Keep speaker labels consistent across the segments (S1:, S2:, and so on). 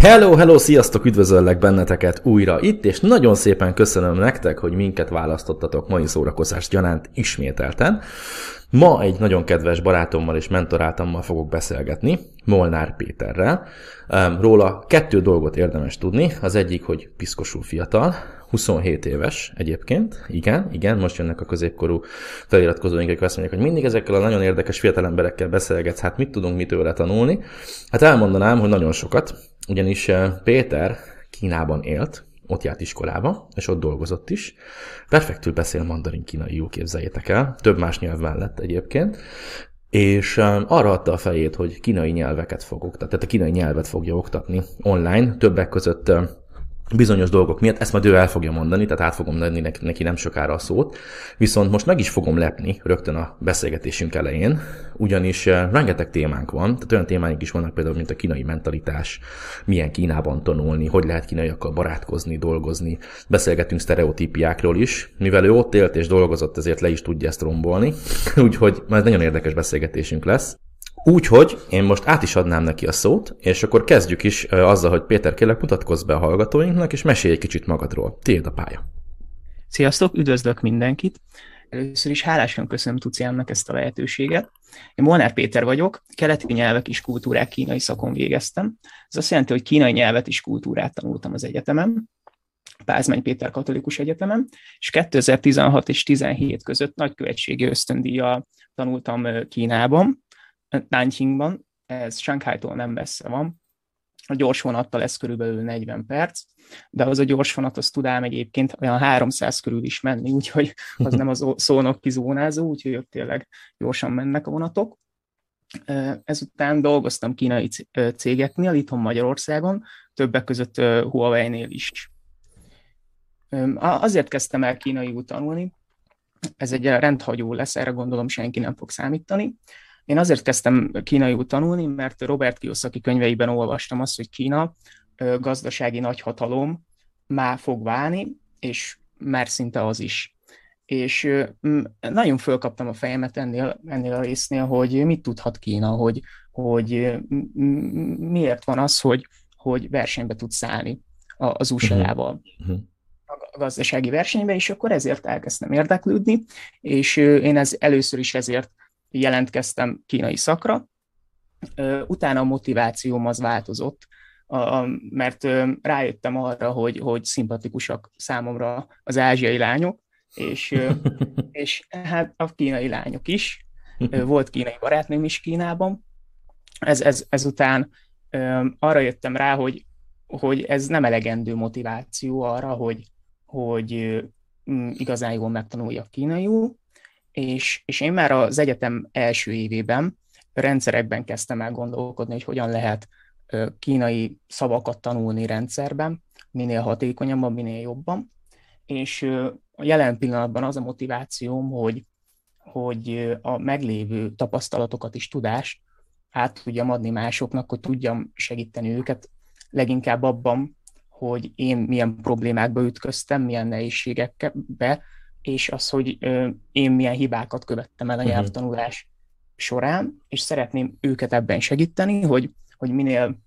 S1: Hello, hello, sziasztok, üdvözöllek benneteket újra itt, és nagyon szépen köszönöm nektek, hogy minket választottatok mai szórakozás gyanánt ismételten. Ma egy nagyon kedves barátommal és mentorátommal fogok beszélgetni, Molnár Péterrel. Róla kettő dolgot érdemes tudni. Az egyik, hogy piszkosul fiatal, 27 éves egyébként, igen, igen, most jönnek a középkorú feliratkozóink, akik azt mondják, hogy mindig ezekkel a nagyon érdekes fiatal emberekkel beszélgetsz, hát mit tudunk mi tőle tanulni? Hát elmondanám, hogy nagyon sokat, ugyanis eh, Péter Kínában élt, ott járt iskolába, és ott dolgozott is. Perfektül beszél mandarin kínai, jó képzeljétek el, több más nyelv mellett egyébként, és eh, arra adta a fejét, hogy kínai nyelveket fog oktatni, tehát a kínai nyelvet fogja oktatni online, többek között eh, bizonyos dolgok miatt, ezt majd ő el fogja mondani, tehát át fogom adni neki, nem sokára a szót, viszont most meg is fogom lepni rögtön a beszélgetésünk elején, ugyanis uh, rengeteg témánk van, tehát olyan témáink is vannak például, mint a kínai mentalitás, milyen Kínában tanulni, hogy lehet kínaiakkal barátkozni, dolgozni, beszélgetünk sztereotípiákról is, mivel ő ott élt és dolgozott, ezért le is tudja ezt rombolni, úgyhogy majd nagyon érdekes beszélgetésünk lesz. Úgyhogy én most át is adnám neki a szót, és akkor kezdjük is azzal, hogy Péter, kérlek mutatkozz be a hallgatóinknak, és mesélj egy kicsit magadról. Tiéd a pálya.
S2: Sziasztok, üdvözlök mindenkit! Először is hálásan köszönöm Tuciámnak ezt a lehetőséget. Én Molnár Péter vagyok, keleti nyelvek és kultúrák kínai szakon végeztem. Ez azt jelenti, hogy kínai nyelvet és kultúrát tanultam az egyetemen, Pázmány Péter Katolikus Egyetemen, és 2016 és 17 között nagykövetségi ösztöndíjjal tanultam Kínában, Nanjingban, ez Shanghai-tól nem messze van, a gyors vonattal lesz körülbelül 40 perc, de az a gyors vonat, az tud ám egyébként olyan 300 körül is menni, úgyhogy az nem az szónok kizónázó, úgyhogy ott tényleg gyorsan mennek a vonatok. Ezután dolgoztam kínai cégeknél, itthon Magyarországon, többek között Huawei-nél is. Azért kezdtem el kínai tanulni, ez egy rendhagyó lesz, erre gondolom senki nem fog számítani, én azért kezdtem kínaiul tanulni, mert Robert Kiyosaki könyveiben olvastam azt, hogy Kína gazdasági nagyhatalom már fog válni, és már szinte az is. És nagyon fölkaptam a fejemet ennél, ennél a résznél, hogy mit tudhat Kína, hogy, hogy miért van az, hogy, hogy versenybe tud szállni az USA-val. Uh-huh. a gazdasági versenybe, és akkor ezért elkezdtem érdeklődni, és én ez először is ezért jelentkeztem kínai szakra, utána a motivációm az változott, mert rájöttem arra, hogy, hogy szimpatikusak számomra az ázsiai lányok, és, és hát a kínai lányok is. Volt kínai barátnőm is Kínában. Ez, ez, ezután arra jöttem rá, hogy, hogy ez nem elegendő motiváció arra, hogy, hogy igazán jól megtanuljak kínaiul, és, és én már az egyetem első évében rendszerekben kezdtem el gondolkodni, hogy hogyan lehet kínai szavakat tanulni rendszerben, minél hatékonyabban, minél jobban. És a jelen pillanatban az a motivációm, hogy, hogy a meglévő tapasztalatokat és tudást át tudjam adni másoknak, hogy tudjam segíteni őket, leginkább abban, hogy én milyen problémákba ütköztem, milyen nehézségekbe, és az, hogy én milyen hibákat követtem el a mhm. nyelvtanulás során, és szeretném őket ebben segíteni, hogy, hogy minél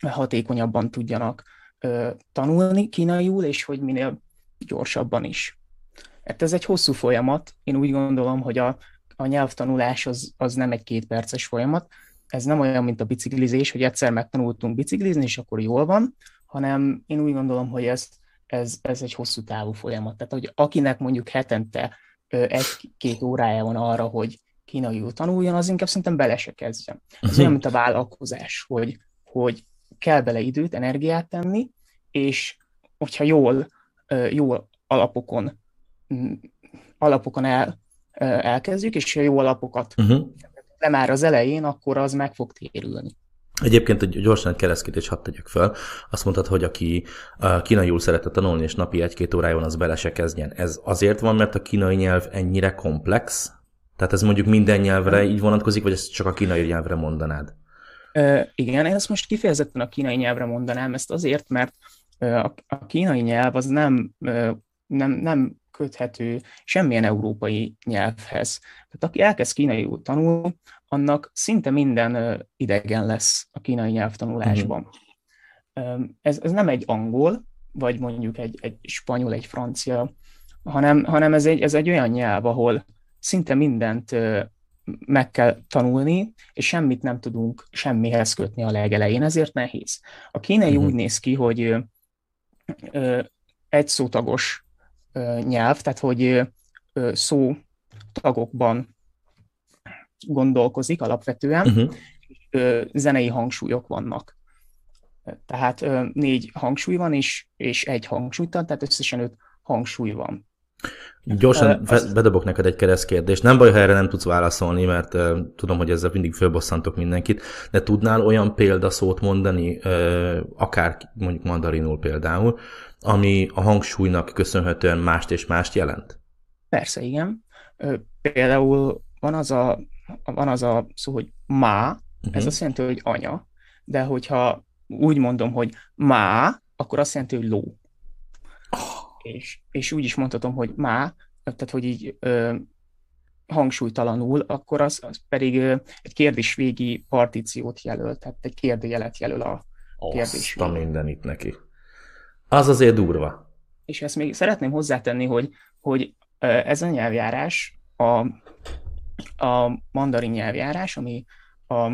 S2: hatékonyabban tudjanak tanulni kínaiul, és hogy minél gyorsabban is. Hát ez egy hosszú folyamat. Én úgy gondolom, hogy a, a nyelvtanulás az, az nem egy kétperces folyamat. Ez nem olyan, mint a biciklizés, hogy egyszer megtanultunk biciklizni, és akkor jól van, hanem én úgy gondolom, hogy ezt ez, ez egy hosszú távú folyamat. Tehát, hogy akinek mondjuk hetente egy-két órája van arra, hogy kínaiul tanuljon, az inkább szerintem bele se kezdjen. Ez uh-huh. olyan, mint a vállalkozás, hogy, hogy kell bele időt, energiát tenni, és hogyha jól, jól alapokon, alapokon el, elkezdjük, és jó alapokat uh-huh. nem már az elején, akkor az meg fog térülni.
S1: Egyébként egy gyorsan egy keresztítést hadd tegyek fel. Azt mondtad, hogy aki kínaiul szeretne tanulni, és napi egy-két órájon az bele se kezdjen. Ez azért van, mert a kínai nyelv ennyire komplex? Tehát ez mondjuk minden nyelvre így vonatkozik, vagy ezt csak a kínai nyelvre mondanád?
S2: Uh, igen, én ezt most kifejezetten a kínai nyelvre mondanám, ezt azért, mert a, kínai nyelv az nem, nem, nem köthető semmilyen európai nyelvhez. Tehát aki elkezd kínaiul tanulni, annak szinte minden idegen lesz a kínai nyelvtanulásban. Ez, ez nem egy angol, vagy mondjuk egy, egy spanyol, egy francia, hanem, hanem ez, egy, ez egy olyan nyelv, ahol szinte mindent meg kell tanulni, és semmit nem tudunk semmihez kötni a legelején, ezért nehéz. A kínai uh-huh. úgy néz ki, hogy ö, egy szótagos ö, nyelv, tehát hogy ö, szó tagokban gondolkozik alapvetően, uh-huh. ö, zenei hangsúlyok vannak. Tehát ö, négy hangsúly van, és, és egy hangsúlytan, tehát összesen öt hangsúly van.
S1: Gyorsan uh, bedobok neked egy keresztkérdést. Nem baj, ha erre nem tudsz válaszolni, mert uh, tudom, hogy ezzel mindig fölbosszantok mindenkit, de tudnál olyan példaszót mondani, uh, akár mondjuk mandarinul például, ami a hangsúlynak köszönhetően mást és mást jelent?
S2: Persze, igen. Például van az a, van az a szó, hogy má, uh-huh. ez azt jelenti, hogy anya, de hogyha úgy mondom, hogy má, akkor azt jelenti, hogy ló. Oh és, és úgy is mondhatom, hogy má, tehát hogy így ö, hangsúlytalanul, akkor az, az pedig ö, egy kérdés végi partíciót jelöl, tehát egy kérdőjelet jelöl a kérdés
S1: Azt a mindenit neki. Az azért durva.
S2: És ezt még szeretném hozzátenni, hogy, hogy ez a nyelvjárás, a, a mandarin nyelvjárás, ami a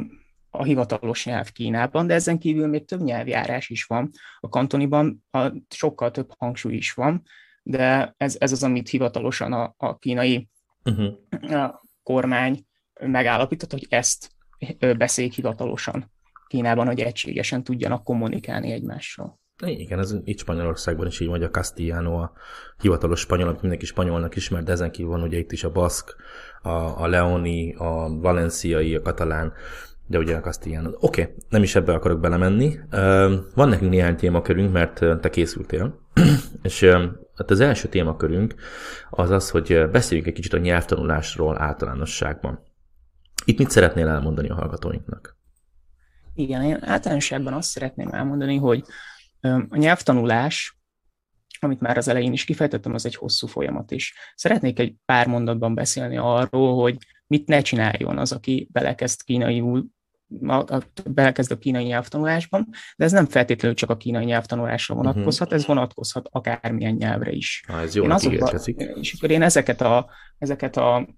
S2: a hivatalos nyelv Kínában, de ezen kívül még több nyelvjárás is van. A kantoniban a, sokkal több hangsúly is van, de ez, ez az, amit hivatalosan a, a kínai uh-huh. a kormány megállapított, hogy ezt beszéljék hivatalosan Kínában, hogy egységesen tudjanak kommunikálni egymással.
S1: Igen, ez itt Spanyolországban is így vagy a Castellano, a hivatalos spanyol, amit mindenki spanyolnak ismer, de ezen kívül van ugye itt is a baszk, a, a leoni, a valenciai, a katalán, de ugye azt ilyen. Oké, okay, nem is ebbe akarok belemenni. Van nekünk néhány témakörünk, mert te készültél. És hát az első témakörünk az az, hogy beszéljünk egy kicsit a nyelvtanulásról általánosságban. Itt mit szeretnél elmondani a hallgatóinknak?
S2: Igen, én általánosságban azt szeretném elmondani, hogy a nyelvtanulás, amit már az elején is kifejtettem, az egy hosszú folyamat is. Szeretnék egy pár mondatban beszélni arról, hogy mit ne csináljon az, aki belekezd kínaiul a, a, belekezd a kínai nyelvtanulásban, de ez nem feltétlenül csak a kínai nyelvtanulásra mhm. vonatkozhat, uh-huh. ez vonatkozhat akármilyen nyelvre is.
S1: Ha, ez jól azokba,
S2: És akkor én ezeket a, ezeket a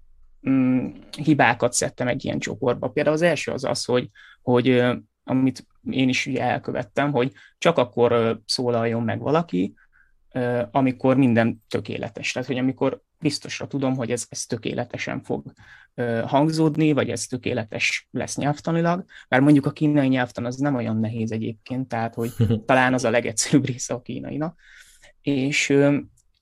S2: mm, hibákat szedtem egy ilyen csoportba. Például az első az az, hogy, hogy amit én is ugye elkövettem, hogy csak akkor szólaljon meg valaki, amikor minden tökéletes. Tehát, hogy amikor biztosra tudom, hogy ez, ez tökéletesen fog hangzódni, vagy ez tökéletes lesz nyelvtanilag, bár mondjuk a kínai nyelvtan az nem olyan nehéz egyébként, tehát hogy talán az a legegyszerűbb része a kínainak. És,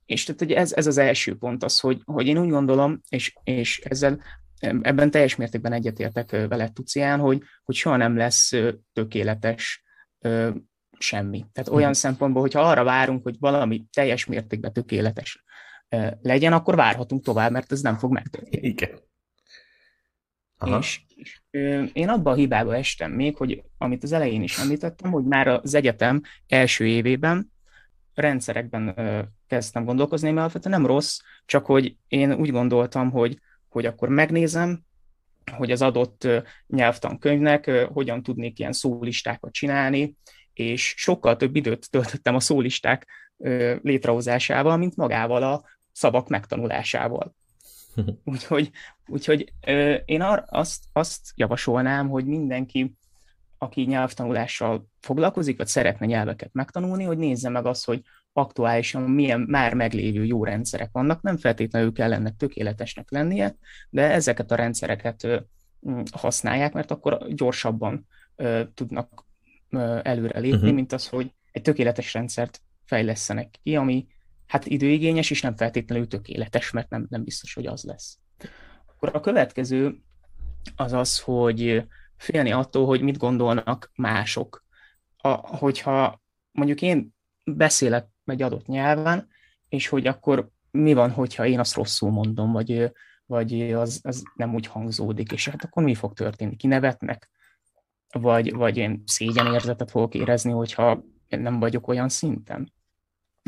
S2: és tehát hogy ez, ez az első pont az, hogy, hogy én úgy gondolom, és, és ezzel ebben teljes mértékben egyetértek veled, Tucián, hogy, hogy soha nem lesz tökéletes semmi. Tehát olyan hmm. szempontból, hogyha arra várunk, hogy valami teljes mértékben tökéletes legyen, akkor várhatunk tovább, mert ez nem fog megtörténni.
S1: Igen.
S2: Aha. És, és én abba a hibába estem még, hogy amit az elején is említettem, hogy már az egyetem első évében rendszerekben kezdtem gondolkozni, mert alapvetően nem rossz, csak hogy én úgy gondoltam, hogy, hogy akkor megnézem, hogy az adott nyelvtankönyvnek hogyan tudnék ilyen szólistákat csinálni, és sokkal több időt töltöttem a szólisták létrehozásával, mint magával a szavak megtanulásával. Úgyhogy, úgyhogy én ar- azt, azt javasolnám, hogy mindenki, aki nyelvtanulással foglalkozik, vagy szeretne nyelveket megtanulni, hogy nézze meg azt, hogy aktuálisan milyen már meglévő jó rendszerek vannak. Nem feltétlenül kell ennek tökéletesnek lennie, de ezeket a rendszereket használják, mert akkor gyorsabban tudnak előre lépni, uh-huh. mint az, hogy egy tökéletes rendszert fejlesztenek ki, ami hát időigényes, és nem feltétlenül tökéletes, mert nem, nem biztos, hogy az lesz. Akkor a következő az az, hogy félni attól, hogy mit gondolnak mások. A, hogyha mondjuk én beszélek egy adott nyelven, és hogy akkor mi van, hogyha én azt rosszul mondom, vagy, vagy az, az nem úgy hangzódik, és hát akkor mi fog történni? Kinevetnek? Vagy, vagy én szégyenérzetet fogok érezni, hogyha nem vagyok olyan szinten?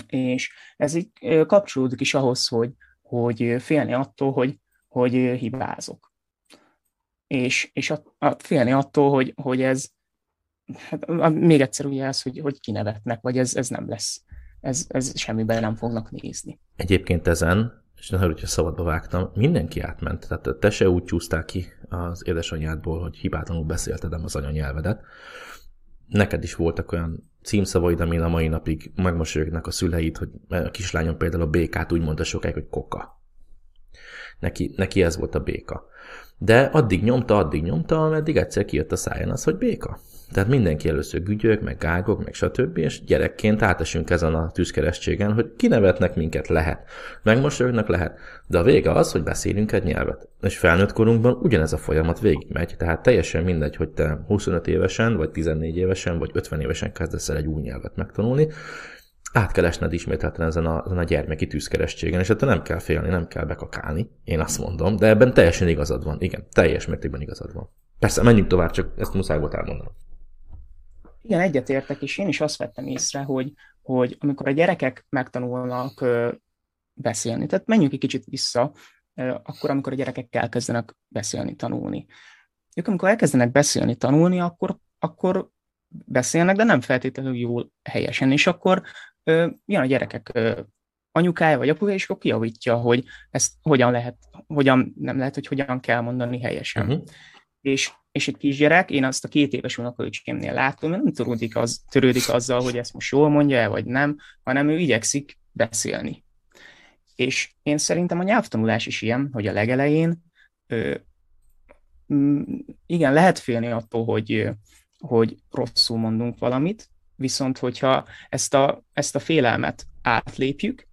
S2: És ez így kapcsolódik is ahhoz, hogy, hogy félni attól, hogy, hogy hibázok. És, és a, a, félni attól, hogy, hogy ez hát még egyszer ugye az, hogy, hogy kinevetnek, vagy ez, ez nem lesz. Ez, ez semmiben nem fognak nézni.
S1: Egyébként ezen, és nem hogyha szabadba vágtam, mindenki átment. Tehát te se úgy csúsztál ki az édesanyádból, hogy hibátlanul beszélted az anyanyelvedet. Neked is voltak olyan címszavaid, amin a mai napig megmosolyognak a szüleid, hogy a kislányom például a békát úgy mondta sokáig, hogy koka. Neki, neki ez volt a béka. De addig nyomta, addig nyomta, ameddig egyszer kijött a száján az, hogy béka. Tehát mindenki először gügyök, meg gágok, meg stb. És gyerekként átesünk ezen a tűzkeresztségen, hogy kinevetnek minket lehet, megmosolyognak lehet, de a vége az, hogy beszélünk egy nyelvet. És felnőtt korunkban ugyanez a folyamat végigmegy, tehát teljesen mindegy, hogy te 25 évesen, vagy 14 évesen, vagy 50 évesen kezdesz el egy új nyelvet megtanulni, át kell esned ismételten ezen a, ezen a gyermeki tűzkeresztségen, és ettől nem kell félni, nem kell bekakálni, én azt mondom, de ebben teljesen igazad van, igen, teljes mértékben igazad van. Persze, menjünk tovább, csak ezt muszáj volt elmondanom.
S2: Igen, egyetértek, és én is azt vettem észre, hogy, hogy amikor a gyerekek megtanulnak beszélni, tehát menjünk egy kicsit vissza, akkor, amikor a gyerekek elkezdenek beszélni, tanulni. Ők, amikor elkezdenek beszélni, tanulni, akkor, akkor beszélnek, de nem feltétlenül jól helyesen, és akkor jön a gyerekek anyukája vagy apukája, és akkor kiavítja, hogy ezt hogyan lehet, hogyan nem lehet, hogy hogyan kell mondani helyesen. Uh-huh. És, és egy kisgyerek, én azt a két éves unokaöcsémnél látom, nem törődik, az, törődik azzal, hogy ezt most jól mondja vagy nem, hanem ő igyekszik beszélni. És én szerintem a nyelvtanulás is ilyen, hogy a legelején ö, igen, lehet félni attól, hogy, hogy rosszul mondunk valamit, viszont hogyha ezt a, ezt a félelmet átlépjük,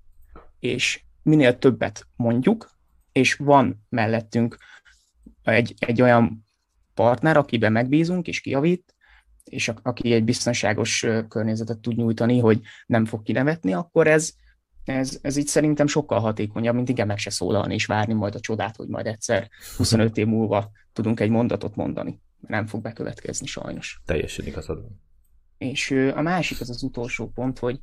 S2: és minél többet mondjuk, és van mellettünk egy, egy olyan partner, akiben megbízunk és kijavít, és aki egy biztonságos környezetet tud nyújtani, hogy nem fog kinevetni, akkor ez, ez, ez így szerintem sokkal hatékonyabb, mint igen meg se szólalni és várni majd a csodát, hogy majd egyszer 25 év múlva tudunk egy mondatot mondani. Nem fog bekövetkezni sajnos.
S1: Teljesen igazad van.
S2: És a másik az az utolsó pont, hogy,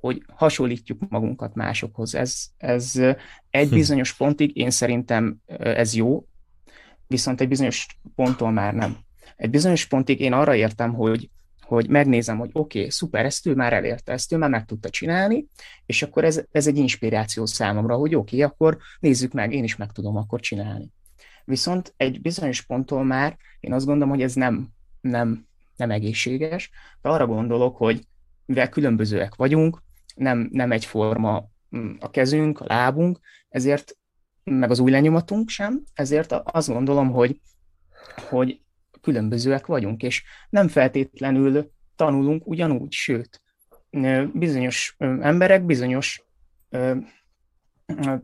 S2: hogy hasonlítjuk magunkat másokhoz. Ez, ez egy bizonyos pontig én szerintem ez jó, viszont egy bizonyos ponttól már nem. Egy bizonyos pontig én arra értem, hogy, hogy megnézem, hogy oké, okay, szuper, ezt ő már elérte, ezt ő már meg tudta csinálni, és akkor ez, ez egy inspiráció számomra, hogy oké, okay, akkor nézzük meg, én is meg tudom akkor csinálni. Viszont egy bizonyos ponttól már én azt gondolom, hogy ez nem, nem, nem egészséges, de arra gondolok, hogy mivel különbözőek vagyunk, nem, nem egyforma mm, a kezünk, a lábunk, ezért meg az új lenyomatunk sem, ezért azt gondolom, hogy, hogy különbözőek vagyunk, és nem feltétlenül tanulunk ugyanúgy, sőt, bizonyos emberek bizonyos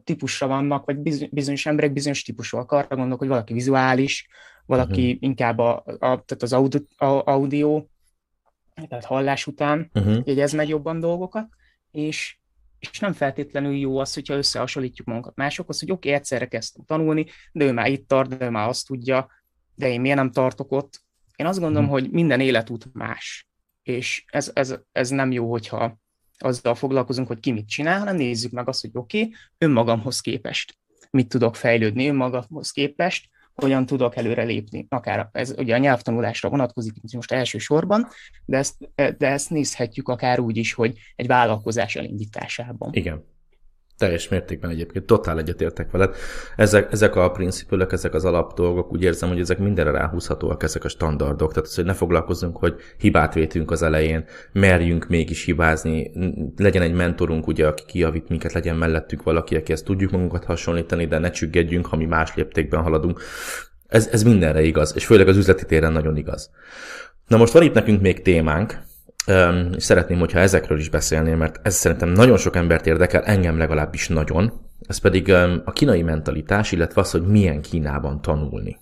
S2: típusra vannak, vagy bizonyos emberek bizonyos típusúak. Arra gondolok, hogy valaki vizuális, valaki uh-huh. inkább a, a, tehát az audio, a, audio, tehát hallás után uh-huh. jegyez meg jobban dolgokat, és, és nem feltétlenül jó az, hogyha összehasonlítjuk magunkat másokhoz, hogy oké, okay, egyszerre kezdtem tanulni, de ő már itt tart, de ő már azt tudja, de én miért nem tartok ott. Én azt gondolom, hmm. hogy minden életút más, és ez, ez, ez nem jó, hogyha azzal foglalkozunk, hogy ki mit csinál, hanem nézzük meg azt, hogy oké, okay, önmagamhoz képest mit tudok fejlődni, önmagamhoz képest hogyan tudok előre lépni. Akár ez ugye a nyelvtanulásra vonatkozik most elsősorban, de ezt, de ezt nézhetjük akár úgy is, hogy egy vállalkozás elindításában.
S1: Igen. Teljes mértékben egyébként, totál egyetértek veled. Ezek, ezek a principülök, ezek az alapdolgok, úgy érzem, hogy ezek mindenre ráhúzhatóak, ezek a standardok. Tehát az, hogy ne foglalkozzunk, hogy hibát vétünk az elején, merjünk mégis hibázni, legyen egy mentorunk, ugye, aki kijavít minket, legyen mellettük valaki, aki ezt tudjuk magunkat hasonlítani, de ne csüggedjünk, ha mi más léptékben haladunk. Ez, ez mindenre igaz, és főleg az üzleti téren nagyon igaz. Na most van itt nekünk még témánk, és szeretném, hogyha ezekről is beszélnél, mert ez szerintem nagyon sok embert érdekel, engem legalábbis nagyon. Ez pedig a kínai mentalitás, illetve az, hogy milyen Kínában tanulni.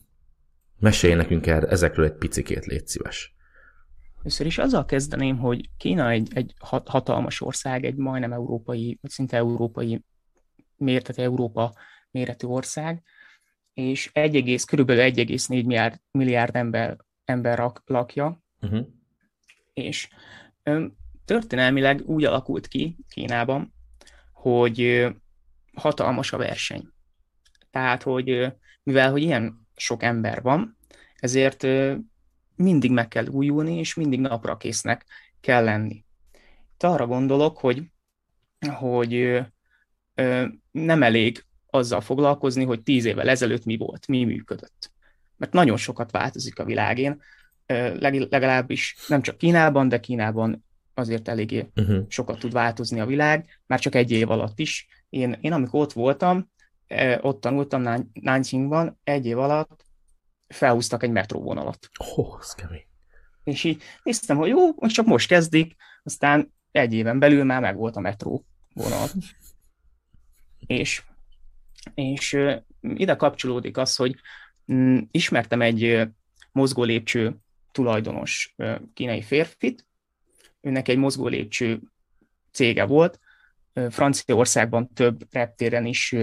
S1: Mesélj nekünk el ezekről egy picikét, légy szíves.
S2: Először is azzal kezdeném, hogy Kína egy, egy hatalmas ország, egy majdnem európai, vagy szinte európai méretű Európa méretű ország, és 1, körülbelül 1,4 milliárd, milliárd ember, ember lakja, uh-huh és történelmileg úgy alakult ki Kínában, hogy hatalmas a verseny. Tehát, hogy mivel hogy ilyen sok ember van, ezért mindig meg kell újulni, és mindig napra késznek kell lenni. Itt arra gondolok, hogy, hogy nem elég azzal foglalkozni, hogy tíz évvel ezelőtt mi volt, mi működött. Mert nagyon sokat változik a világén, legalábbis nem csak Kínában, de Kínában azért eléggé uh-huh. sokat tud változni a világ, már csak egy év alatt is. Én, én amikor ott voltam, ott tanultam Nanjingban, egy év alatt felhúztak egy metróvonalat.
S1: Oh, ez kemény.
S2: És így néztem, hogy jó, most csak most kezdik, aztán egy éven belül már meg volt a metró vonal. és, és ide kapcsolódik az, hogy mm, ismertem egy mozgó lépcső tulajdonos kínai férfit, őnek egy mozgó lépcső cége volt, Franciaországban több reptéren is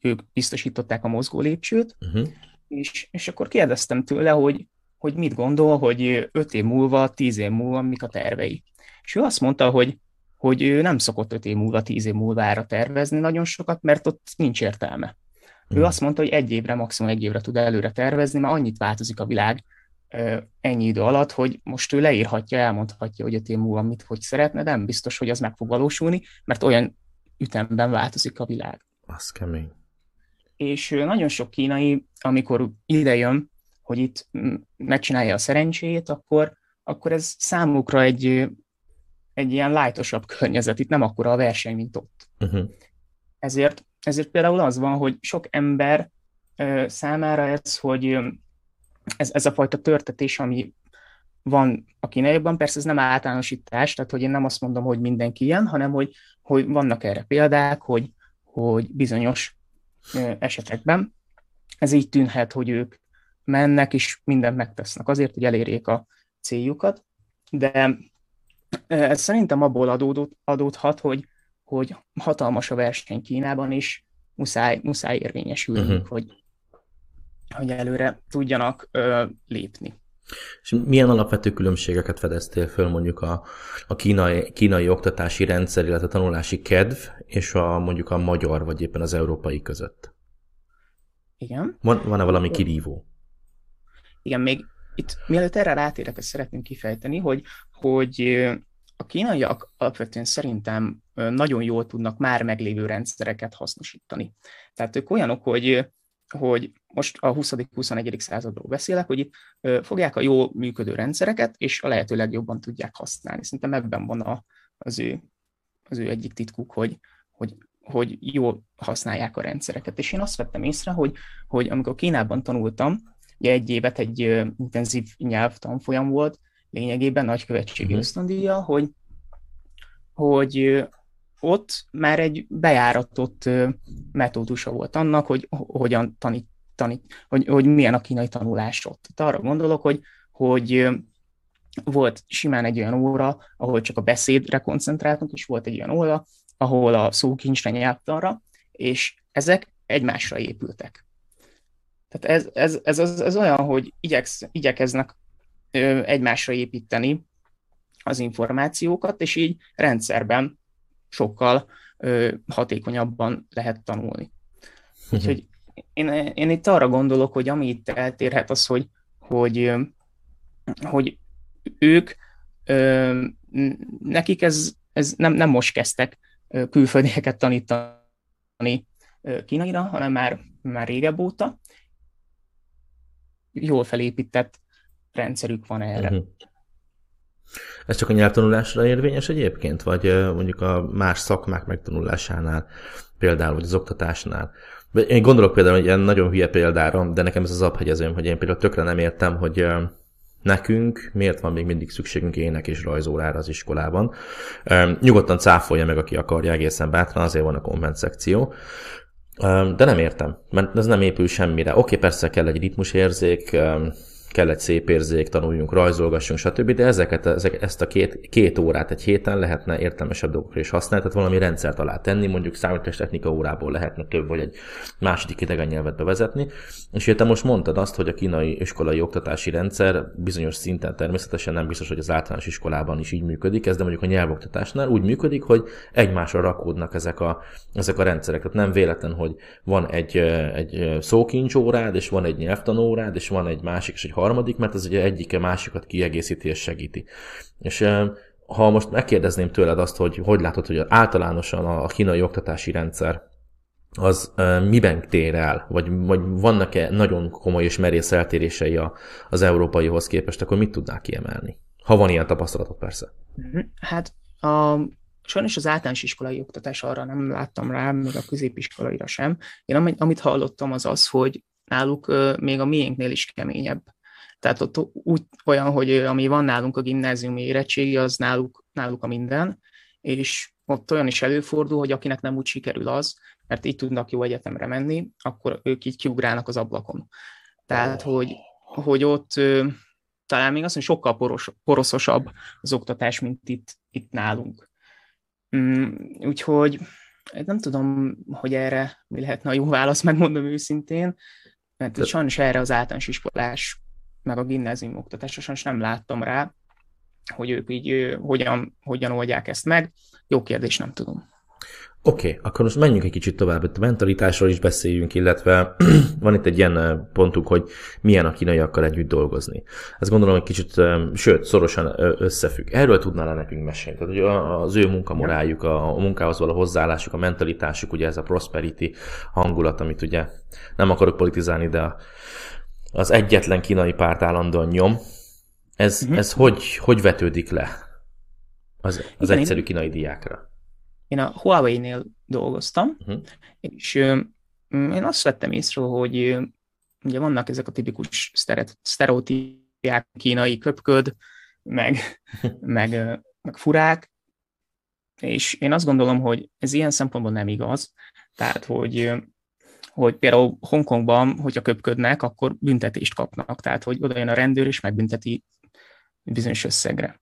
S2: ők biztosították a mozgó lépcsőt, uh-huh. és, és akkor kérdeztem tőle, hogy, hogy mit gondol, hogy öt év múlva, tíz év múlva mik a tervei. És ő azt mondta, hogy, hogy ő nem szokott öt év múlva, tíz év múlvára tervezni nagyon sokat, mert ott nincs értelme. Uh-huh. Ő mhm. azt mondta, hogy egy évre, maximum egy évre tud előre tervezni, mert annyit változik a világ, ennyi idő alatt, hogy most ő leírhatja, elmondhatja, hogy a év múlva mit, hogy szeretne, nem biztos, hogy az meg fog valósulni, mert olyan ütemben változik a világ.
S1: Az kemény.
S2: És nagyon sok kínai, amikor ide jön, hogy itt megcsinálja a szerencsét, akkor, akkor ez számukra egy, egy ilyen lájtosabb környezet, itt nem akkora a verseny, mint ott. Uh-huh. Ezért, ezért például az van, hogy sok ember számára ez, hogy ez, ez a fajta törtetés, ami van a kínaiakban, persze ez nem általánosítás, tehát hogy én nem azt mondom, hogy mindenki ilyen, hanem hogy, hogy vannak erre példák, hogy, hogy bizonyos esetekben ez így tűnhet, hogy ők mennek és mindent megtesznek azért, hogy elérjék a céljukat, de ez szerintem abból adódott, adódhat, hogy, hogy hatalmas a verseny Kínában, és muszáj, muszáj érvényesülni, uh-huh. hogy, hogy előre tudjanak ö, lépni.
S1: És milyen alapvető különbségeket fedeztél föl mondjuk a, a kínai, kínai oktatási rendszer, illetve a tanulási kedv, és a, mondjuk a magyar, vagy éppen az európai között?
S2: Igen.
S1: Van, van-e valami kirívó?
S2: Igen, még itt mielőtt erre rátérek, ezt szeretném kifejteni, hogy, hogy a kínaiak alapvetően szerintem nagyon jól tudnak már meglévő rendszereket hasznosítani. Tehát ők olyanok, hogy hogy most a 20.-21. századról beszélek, hogy itt fogják a jó működő rendszereket, és a lehető legjobban tudják használni. Szerintem ebben van a, az, ő, az ő egyik titkuk, hogy, hogy, hogy jól használják a rendszereket. És én azt vettem észre, hogy, hogy amikor Kínában tanultam, ugye egy évet egy intenzív nyelvtanfolyam volt, lényegében nagykövetségi uh-huh. ösztöndíja, hogy, hogy ott már egy bejáratott metódusa volt annak, hogy hogyan tanít, tanít hogy, hogy milyen a kínai tanulás ott. Itt arra gondolok, hogy, hogy volt simán egy olyan óra, ahol csak a beszédre koncentráltunk, és volt egy olyan óra, ahol a szókincsre, nyelvtanra, és ezek egymásra épültek. Tehát ez, ez, ez, ez, ez olyan, hogy igyeksz, igyekeznek egymásra építeni az információkat, és így rendszerben sokkal ö, hatékonyabban lehet tanulni. Mhm. Úgyhogy én, én itt arra gondolok, hogy ami itt eltérhet az, hogy, hogy, hogy ők, ö, nekik ez, ez nem, nem most kezdtek külföldieket tanítani kínaira, hanem már, már régebb óta. Jól felépített rendszerük van erre. Uh-huh.
S1: Ez csak a nyelvtanulásra érvényes egyébként, vagy mondjuk a más szakmák megtanulásánál, például, vagy az oktatásnál? Én gondolok például egy ilyen nagyon hülye példára, de nekem ez az abhegyezőm, hogy én például tökre nem értem, hogy nekünk miért van még mindig szükségünk ének és rajzórára az iskolában. Nyugodtan cáfolja meg, aki akarja egészen bátran, azért van a komment szekció. De nem értem, mert ez nem épül semmire. Oké, persze kell egy ritmusérzék, kell egy szép érzék, tanuljunk, rajzolgassunk, stb. De ezeket, ezek, ezt a két, két órát egy héten lehetne értelmesebb dolgokra is használni, tehát valami rendszert alá tenni, mondjuk technika órából lehetne több, vagy egy második idegen nyelvet bevezetni. És te most mondtad azt, hogy a kínai iskolai oktatási rendszer bizonyos szinten természetesen nem biztos, hogy az általános iskolában is így működik, ez de mondjuk a nyelvoktatásnál úgy működik, hogy egymásra rakódnak ezek a, ezek a rendszerek. Tehát nem véletlen, hogy van egy, egy szókincs órád, és van egy nyelvtanórád, és van egy másik, és egy harmadik, mert ez ugye egyike másikat kiegészíti és segíti. És ha most megkérdezném tőled azt, hogy hogy látod, hogy általánosan a kínai oktatási rendszer az miben tér el, vagy, vagy vannak-e nagyon komoly és merész eltérései a, az európaihoz képest, akkor mit tudnál kiemelni? Ha van ilyen tapasztalatot persze.
S2: Mhm. Hát a, sajnos az általános iskolai oktatás arra nem láttam rá, még a középiskolaira sem. Én amit, hallottam az az, hogy náluk még a miénknél is keményebb. Tehát ott úgy olyan, hogy ami van nálunk a gimnáziumi érettségi, az náluk, náluk a minden, és ott olyan is előfordul, hogy akinek nem úgy sikerül az, mert így tudnak jó egyetemre menni, akkor ők így kiugrálnak az ablakon. Tehát, hogy, hogy ott talán még azt mondom, sokkal poros, poroszosabb az oktatás, mint itt, itt nálunk. Mm, úgyhogy nem tudom, hogy erre mi lehetne a jó válasz, megmondom őszintén, mert De... sajnos erre az általános iskolás, meg a gimnázium oktatásra sajnos nem láttam rá, hogy ők így hogyan, hogyan oldják ezt meg. Jó kérdés, nem tudom.
S1: Oké, okay, akkor most menjünk egy kicsit tovább, a mentalitásról is beszéljünk, illetve van itt egy ilyen pontunk, hogy milyen a kínaiakkal együtt dolgozni. Ezt gondolom, hogy kicsit, sőt, szorosan összefügg. Erről tudnál nekünk mesélni? Tehát, hogy az ő munkamoráljuk, a munkához való hozzáállásuk, a mentalitásuk, ugye ez a prosperity hangulat, amit ugye nem akarok politizálni, de az egyetlen kínai párt állandóan nyom. Ez, uh-huh. ez hogy, hogy vetődik le az, az Igen, egyszerű kínai diákra?
S2: én a Huawei-nél dolgoztam, uh-huh. és én azt vettem észre, hogy ugye vannak ezek a tipikus sztereotípiák, kínai köpköd, meg, meg, meg furák, és én azt gondolom, hogy ez ilyen szempontból nem igaz. Tehát, hogy, hogy például Hongkongban, hogyha köpködnek, akkor büntetést kapnak. Tehát, hogy oda jön a rendőr, és megbünteti bizonyos összegre.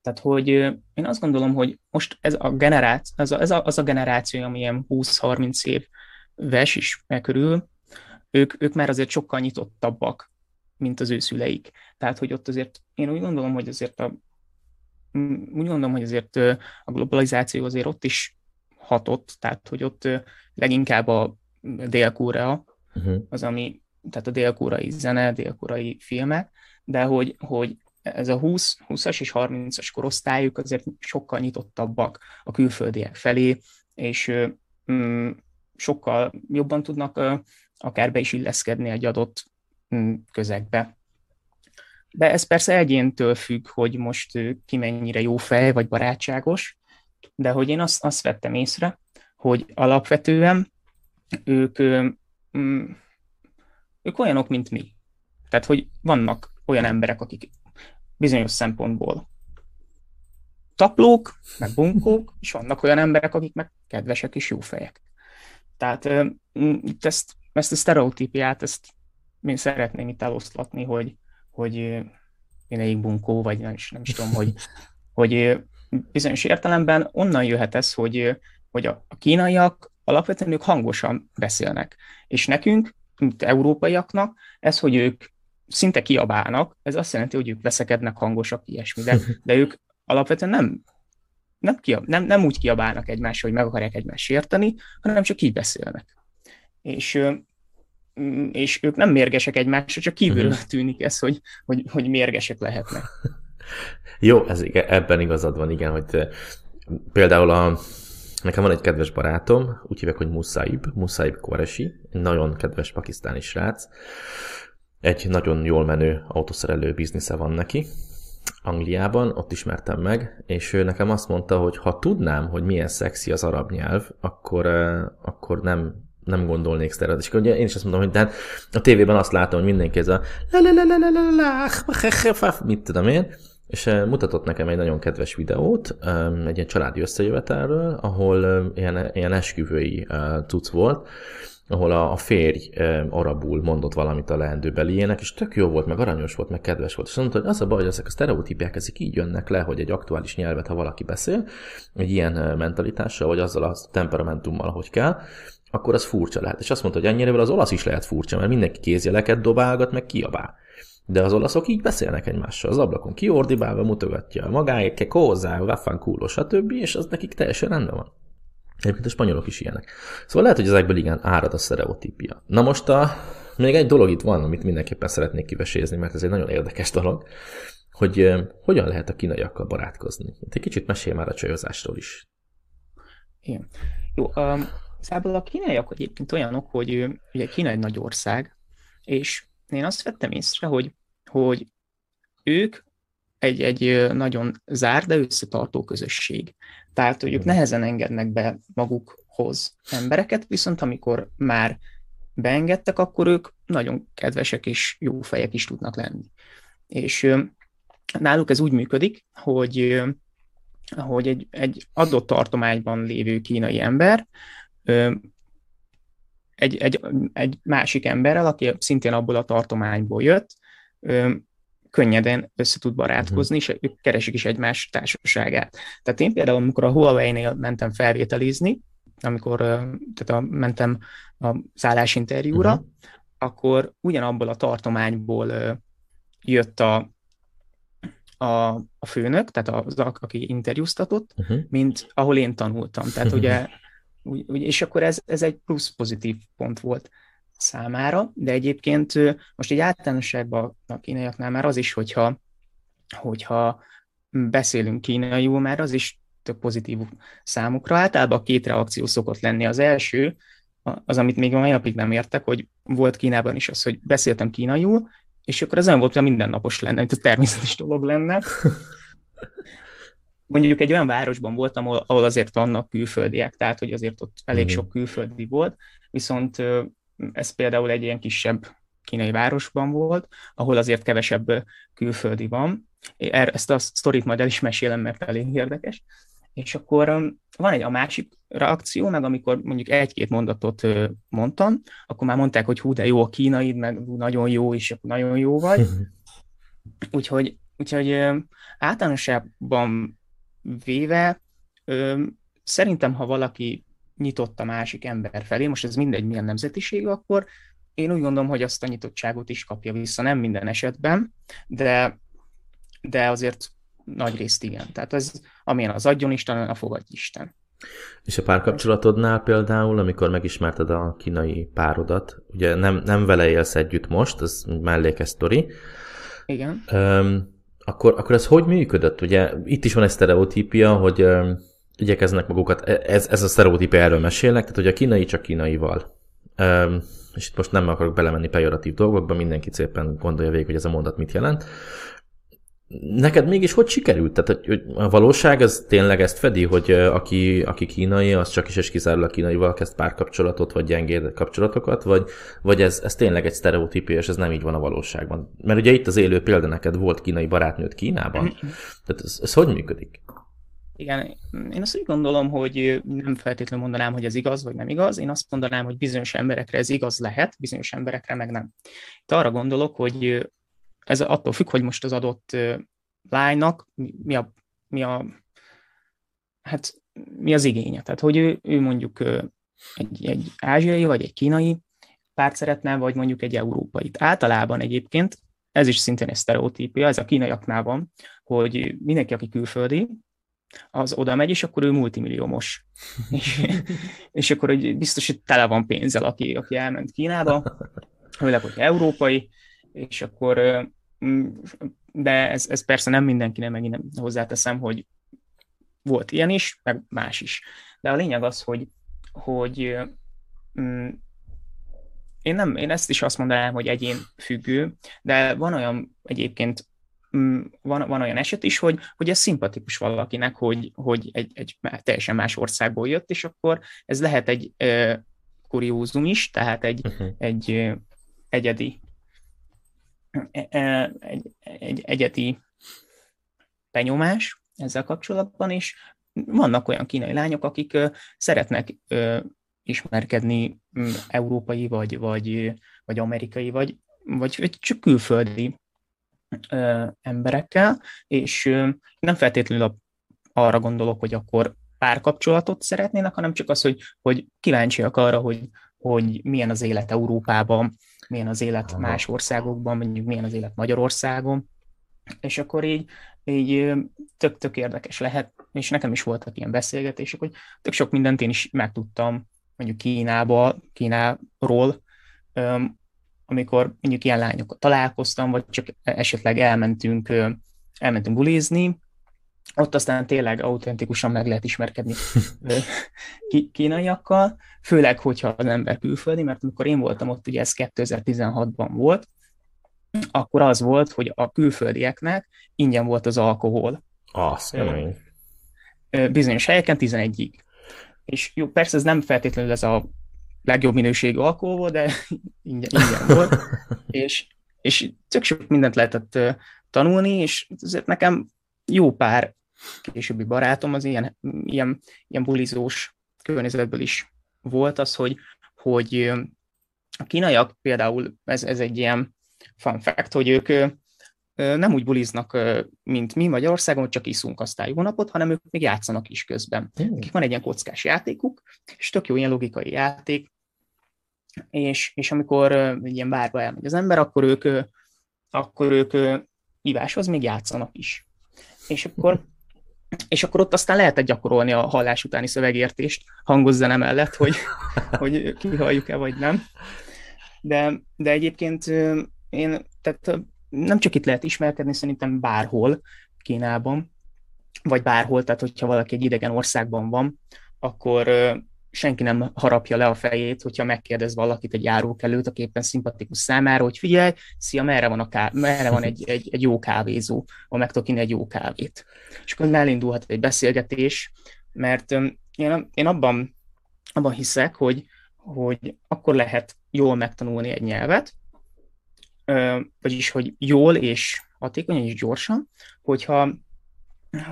S2: Tehát, hogy én azt gondolom, hogy most ez a generáció, az a, ez a, az a generáció, ami ilyen 20-30 éves is megkörül, ők, ők már azért sokkal nyitottabbak, mint az ő szüleik. Tehát, hogy ott azért én úgy gondolom, hogy azért a, úgy gondolom, hogy azért a globalizáció azért ott is hatott, tehát, hogy ott leginkább a Dél-Korea uh-huh. az, ami, tehát a dél-koreai zene, dél-koreai filmek, de hogy, hogy ez a 20, 20-as és 30-as korosztályuk azért sokkal nyitottabbak a külföldiek felé, és mm, sokkal jobban tudnak akár be is illeszkedni egy adott mm, közegbe. De ez persze egyéntől függ, hogy most ki mennyire jó fej, vagy barátságos, de hogy én azt, azt vettem észre, hogy alapvetően ők, mm, ők olyanok, mint mi. Tehát, hogy vannak olyan emberek, akik bizonyos szempontból taplók, meg bunkók, és vannak olyan emberek, akik meg kedvesek és jó fejek. Tehát itt ezt, ezt a sztereotípiát, ezt én szeretném itt eloszlatni, hogy, hogy mindegyik bunkó, vagy nem is, nem is tudom, hogy, hogy bizonyos értelemben onnan jöhet ez, hogy, hogy a kínaiak alapvetően ők hangosan beszélnek. És nekünk, mint európaiaknak, ez, hogy ők szinte kiabálnak, ez azt jelenti, hogy ők veszekednek hangosak, ilyesmi, de, de ők alapvetően nem, nem, kiab, nem, nem úgy kiabálnak egymásra, hogy meg akarják egymást érteni, hanem csak így beszélnek. És, és ők nem mérgesek egymásra, csak kívülről uh-huh. tűnik ez, hogy, hogy, hogy mérgesek lehetnek.
S1: Jó, ez, ebben igazad van, igen, hogy például a, Nekem van egy kedves barátom, úgy hívják, hogy Musaib, Musaib Koreshi, egy nagyon kedves pakisztáni srác, egy nagyon jól menő autószerelő biznisze van neki, Angliában, ott ismertem meg, és ő nekem azt mondta, hogy ha tudnám, hogy milyen szexi az arab nyelv, akkor, akkor nem, nem gondolnék sztereot. És ugye én is azt mondom, hogy de hát a tévében azt látom, hogy mindenki ez a mit tudom én, és mutatott nekem egy nagyon kedves videót, egy ilyen családi összejövetelről, ahol ilyen, ilyen esküvői cucc volt, ahol a, a férj arabul mondott valamit a leendőbeliének, és tök jó volt, meg aranyos volt, meg kedves volt. És mondta, hogy az a baj, hogy ezek a sztereotípiák ezek így jönnek le, hogy egy aktuális nyelvet, ha valaki beszél, egy ilyen mentalitással, vagy azzal a temperamentummal, ahogy kell, akkor az furcsa lehet. És azt mondta, hogy ennyire az olasz is lehet furcsa, mert mindenki kézjeleket dobálgat, meg kiabál. De az olaszok így beszélnek egymással, az ablakon kiordibálva mutogatja magáért, ke kózá, vaffan kúló, stb., és az nekik teljesen rendben van. Egyébként a spanyolok is ilyenek. Szóval lehet, hogy ezekből igen árad a sztereotípia. Na most a, még egy dolog itt van, amit mindenképpen szeretnék kivesézni, mert ez egy nagyon érdekes dolog, hogy hogyan lehet a kínaiakkal barátkozni. Itt egy kicsit mesél már a csajozásról is.
S2: Igen. Jó, um, Szából a kínaiak egyébként olyanok, hogy ugye Kína egy nagy ország, és én azt vettem észre, hogy, hogy ők egy, egy nagyon zár, de összetartó közösség. Tehát, hogy ők nehezen engednek be magukhoz embereket, viszont amikor már beengedtek, akkor ők nagyon kedvesek és jó fejek is tudnak lenni. És náluk ez úgy működik, hogy, hogy egy, egy adott tartományban lévő kínai ember egy, egy, egy másik emberrel, aki szintén abból a tartományból jött, könnyeden össze tud barátkozni, és ők keresik is egymás társaságát. Tehát én például, amikor a Huawei-nél mentem felvételizni, amikor tehát a, mentem a szállásinterjúra, uh-huh. akkor ugyanabból a tartományból jött a, a, a főnök, tehát az, aki interjúztatott, uh-huh. mint ahol én tanultam. Tehát ugye, úgy, és akkor ez, ez egy plusz pozitív pont volt számára, de egyébként most egy általánosságban a kínaiaknál már az is, hogyha, hogyha beszélünk kínaiul, már az is tök pozitív számukra. Általában két reakció szokott lenni. Az első, az, amit még a mai napig nem értek, hogy volt Kínában is az, hogy beszéltem kínaiul, és akkor ez nem volt, hogy mindennapos lenne, mint a természetes dolog lenne. Mondjuk egy olyan városban voltam, ahol azért vannak külföldiek, tehát hogy azért ott elég mhm. sok külföldi volt, viszont ez például egy ilyen kisebb kínai városban volt, ahol azért kevesebb külföldi van. Ezt a sztorit majd el is mesélem, mert elég érdekes. És akkor van egy a másik reakció, meg amikor mondjuk egy-két mondatot mondtam, akkor már mondták, hogy hú, de jó a kínaid, meg nagyon jó, és akkor nagyon jó vagy. úgyhogy, úgyhogy általánosságban véve, szerintem, ha valaki nyitott a másik ember felé, most ez mindegy milyen nemzetiség, akkor én úgy gondolom, hogy azt a nyitottságot is kapja vissza, nem minden esetben, de, de azért nagy részt igen. Tehát ez, amilyen az adjon Isten, a fogadj Isten.
S1: És a párkapcsolatodnál például, amikor megismerted a kínai párodat, ugye nem, nem vele élsz együtt most, ez mellékes sztori.
S2: Igen.
S1: Um, akkor, akkor ez hogy működött? Ugye itt is van egy sztereotípia, hogy um, igyekeznek magukat, e, ez, ez a sztereotípia erről mesélnek, tehát hogy a kínai csak kínaival. Um, és itt most nem akarok belemenni pejoratív dolgokba, mindenki szépen gondolja végig, hogy ez a mondat mit jelent. Neked mégis hogy sikerült? Tehát hogy a valóság az tényleg ezt fedi, hogy aki, aki kínai, az csak is és kizárólag kínaival kezd párkapcsolatot, vagy gyengéd kapcsolatokat, vagy, vagy ez, ez tényleg egy sztereotípia, és ez nem így van a valóságban? Mert ugye itt az élő példa neked volt kínai barátnőt Kínában. Tehát ez, ez hogy működik?
S2: Igen, én azt úgy gondolom, hogy nem feltétlenül mondanám, hogy ez igaz, vagy nem igaz. Én azt mondanám, hogy bizonyos emberekre ez igaz lehet, bizonyos emberekre meg nem. Itt arra gondolok, hogy ez attól függ, hogy most az adott lánynak mi a, mi a hát mi az igénye. Tehát, hogy ő, ő mondjuk egy, egy ázsiai, vagy egy kínai párt szeretne, vagy mondjuk egy európait. Általában egyébként, ez is szintén egy sztereotípia, ez a kínaiaknál van, hogy mindenki, aki külföldi, az oda megy, és akkor ő multimilliómos. és, és akkor hogy biztos, hogy tele van pénzzel, aki, aki elment Kínába, főleg, hogy európai, és akkor, de ez, ez persze nem mindenki, nem megint nem hozzáteszem, hogy volt ilyen is, meg más is. De a lényeg az, hogy, hogy mm, én, nem, én ezt is azt mondanám, hogy egyén függő, de van olyan egyébként van, van olyan eset is, hogy, hogy ez szimpatikus valakinek, hogy, hogy egy, egy teljesen más országból jött, és akkor ez lehet egy e, kuriózum is, tehát egy, uh-huh. egy e, egyedi egy, egy egyedi benyomás ezzel kapcsolatban, és vannak olyan kínai lányok, akik szeretnek ismerkedni európai, vagy, vagy, vagy amerikai, vagy, vagy csak külföldi emberekkel, és nem feltétlenül arra gondolok, hogy akkor párkapcsolatot szeretnének, hanem csak az, hogy, hogy kíváncsiak arra, hogy, hogy milyen az élet Európában, milyen az élet más országokban, mondjuk milyen az élet Magyarországon, és akkor így, így tök-tök érdekes lehet, és nekem is voltak ilyen beszélgetések, hogy tök sok mindent én is megtudtam mondjuk Kínába, Kínáról, amikor mondjuk ilyen lányokkal találkoztam, vagy csak esetleg elmentünk, elmentünk bulizni, ott aztán tényleg autentikusan meg lehet ismerkedni kínaiakkal, főleg, hogyha az ember külföldi, mert amikor én voltam ott, ugye ez 2016-ban volt, akkor az volt, hogy a külföldieknek ingyen volt az alkohol.
S1: Azt
S2: Bizonyos helyeken 11-ig. És jó, persze ez nem feltétlenül ez a legjobb minőségű alkohol volt, de ingyen, ingyen volt. és, és tök sok mindent lehetett tanulni, és ezért nekem jó pár későbbi barátom az ilyen, ilyen, ilyen bulizós környezetből is volt az, hogy, hogy a kínaiak például, ez, ez egy ilyen fun fact, hogy ők nem úgy buliznak, mint mi Magyarországon, csak iszunk aztán jó napot, hanem ők még játszanak is közben. Mm. van egy ilyen kockás játékuk, és tök jó ilyen logikai játék, és, és amikor egy ilyen bárba elmegy az ember, akkor ők, akkor ők iváshoz még játszanak is. És akkor és akkor ott aztán lehetett gyakorolni a hallás utáni szövegértést hangozzene mellett, hogy, hogy kihalljuk-e vagy nem. De, de egyébként én, tehát nem csak itt lehet ismerkedni, szerintem bárhol Kínában, vagy bárhol, tehát hogyha valaki egy idegen országban van, akkor senki nem harapja le a fejét, hogyha megkérdez valakit egy járókelőt, aki éppen szimpatikus számára, hogy figyelj, szia, merre van, a ká- merre van egy, egy, egy jó kávézó, ahol meg tudok egy jó kávét. És akkor elindulhat egy beszélgetés, mert én, én abban, abban hiszek, hogy, hogy akkor lehet jól megtanulni egy nyelvet, vagyis, hogy jól és hatékonyan és gyorsan, hogyha,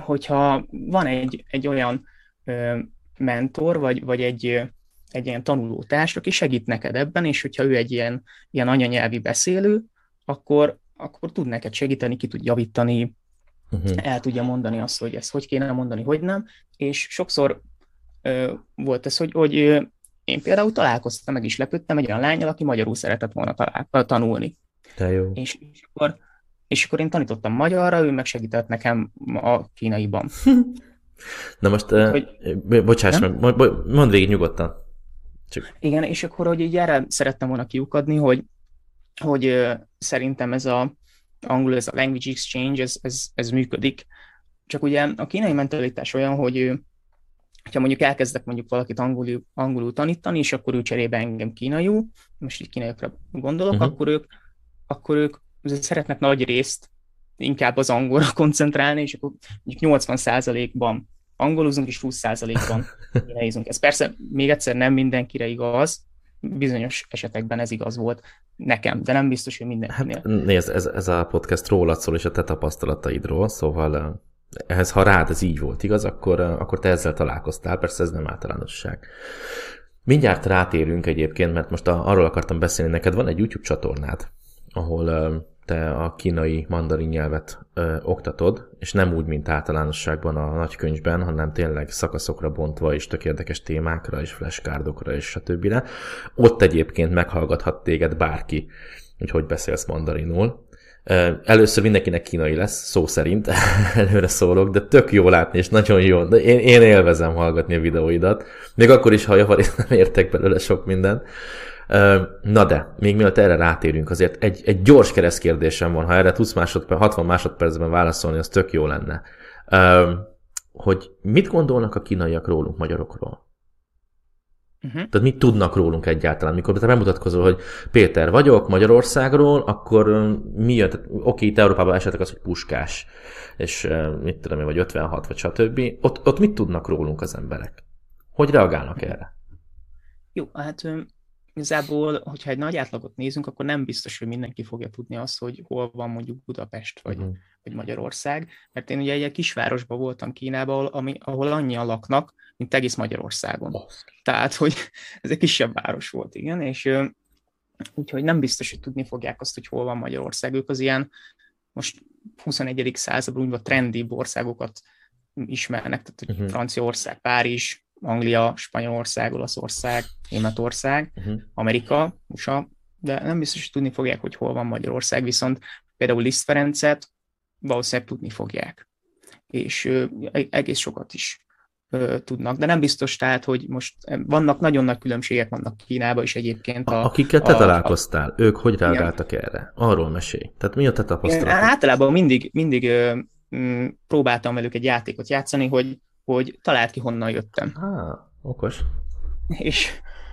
S2: hogyha van egy, egy olyan mentor, vagy, vagy egy, egy ilyen tanulótárs, aki segít neked ebben, és hogyha ő egy ilyen, ilyen anyanyelvi beszélő, akkor, akkor tud neked segíteni, ki tud javítani, uh-huh. el tudja mondani azt, hogy ezt hogy kéne mondani, hogy nem, és sokszor ö, volt ez, hogy, hogy ö, én például találkoztam, meg is lepődtem egy olyan lányjal, aki magyarul szeretett volna talál, tanulni.
S1: De jó.
S2: És, és, akkor, és akkor én tanítottam magyarra, ő meg segített nekem a kínaiban.
S1: Na most, hogy, uh, bocsáss nem? meg, mondd végig nyugodtan.
S2: Csak... Igen, és akkor, hogy így erre szerettem volna kiukadni, hogy, hogy uh, szerintem ez a angol, ez a language exchange, ez, ez, ez működik. Csak ugye a kínai mentalitás olyan, hogy ha mondjuk elkezdek mondjuk valakit angolul, angolul tanítani, és akkor ő cserébe engem kínaiul, most így kínaiakra gondolok, uh-huh. akkor ők, akkor ők szeretnek nagy részt inkább az angolra koncentrálni, és akkor mondjuk 80%-ban angolozunk, és 20%-ban kinehézünk. Ez persze még egyszer nem mindenkire igaz, bizonyos esetekben ez igaz volt nekem, de nem biztos, hogy mindenkinél.
S1: Hát, nézd, ez, ez a podcast rólad szól, és a te tapasztalataidról, szóval ehhez, ha rád ez így volt, igaz, akkor, akkor te ezzel találkoztál, persze ez nem általánosság. Mindjárt rátérünk egyébként, mert most arról akartam beszélni, neked van egy YouTube csatornád, ahol te a kínai mandarin nyelvet ö, oktatod, és nem úgy, mint általánosságban a nagykönyvben, hanem tényleg szakaszokra bontva, és tök érdekes témákra, és flashcardokra, és stb. Ott egyébként meghallgathat téged bárki, hogy hogy beszélsz mandarinul. Először mindenkinek kínai lesz, szó szerint, előre szólok, de tök jó látni, és nagyon jó. De én, én élvezem hallgatni a videóidat, még akkor is, ha javarészt nem értek belőle sok mindent. Na de, még mielőtt erre rátérünk, azért egy, egy gyors keresztkérdésem van, ha erre tudsz másodperc, 60 másodpercben válaszolni, az tök jó lenne. Hogy mit gondolnak a kínaiak rólunk, magyarokról? Uh-huh. Tehát mit tudnak rólunk egyáltalán? Mikor te bemutatkozol, hogy Péter vagyok Magyarországról, akkor mi jön? Tehát, oké, itt Európában esetek az, hogy puskás, és mit tudom én, vagy 56, vagy stb. Ott, ott mit tudnak rólunk az emberek? Hogy reagálnak erre?
S2: Jó, hát igazából, hogyha egy nagy átlagot nézünk, akkor nem biztos, hogy mindenki fogja tudni azt, hogy hol van mondjuk Budapest vagy, uh-huh. vagy Magyarország. Mert én ugye egy kisvárosban voltam Kínában, ami, ahol annyian laknak, mint egész Magyarországon. Oh. Tehát, hogy ez egy kisebb város volt, igen, és úgyhogy nem biztos, hogy tudni fogják azt, hogy hol van Magyarország. Ők az ilyen most 21. században úgymond trendi országokat ismernek, tehát hogy uh-huh. Franciaország, Párizs, Anglia, Spanyolország, Olaszország, Németország, uh-huh. Amerika, USA, de nem biztos, hogy tudni fogják, hogy hol van Magyarország, viszont például Liszt Ferencet valószínűleg tudni fogják. És ö, egész sokat is ö, tudnak, de nem biztos tehát, hogy most vannak nagyon nagy különbségek vannak Kínában is egyébként.
S1: A, Akikkel te a, találkoztál, a, ők hogy reagáltak igen. erre? Arról mesélj. Tehát mi a te tapasztalatod?
S2: Általában mindig, mindig ö, m, próbáltam velük egy játékot játszani, hogy, hogy talált ki, honnan jöttem.
S1: Ah, okos.
S2: És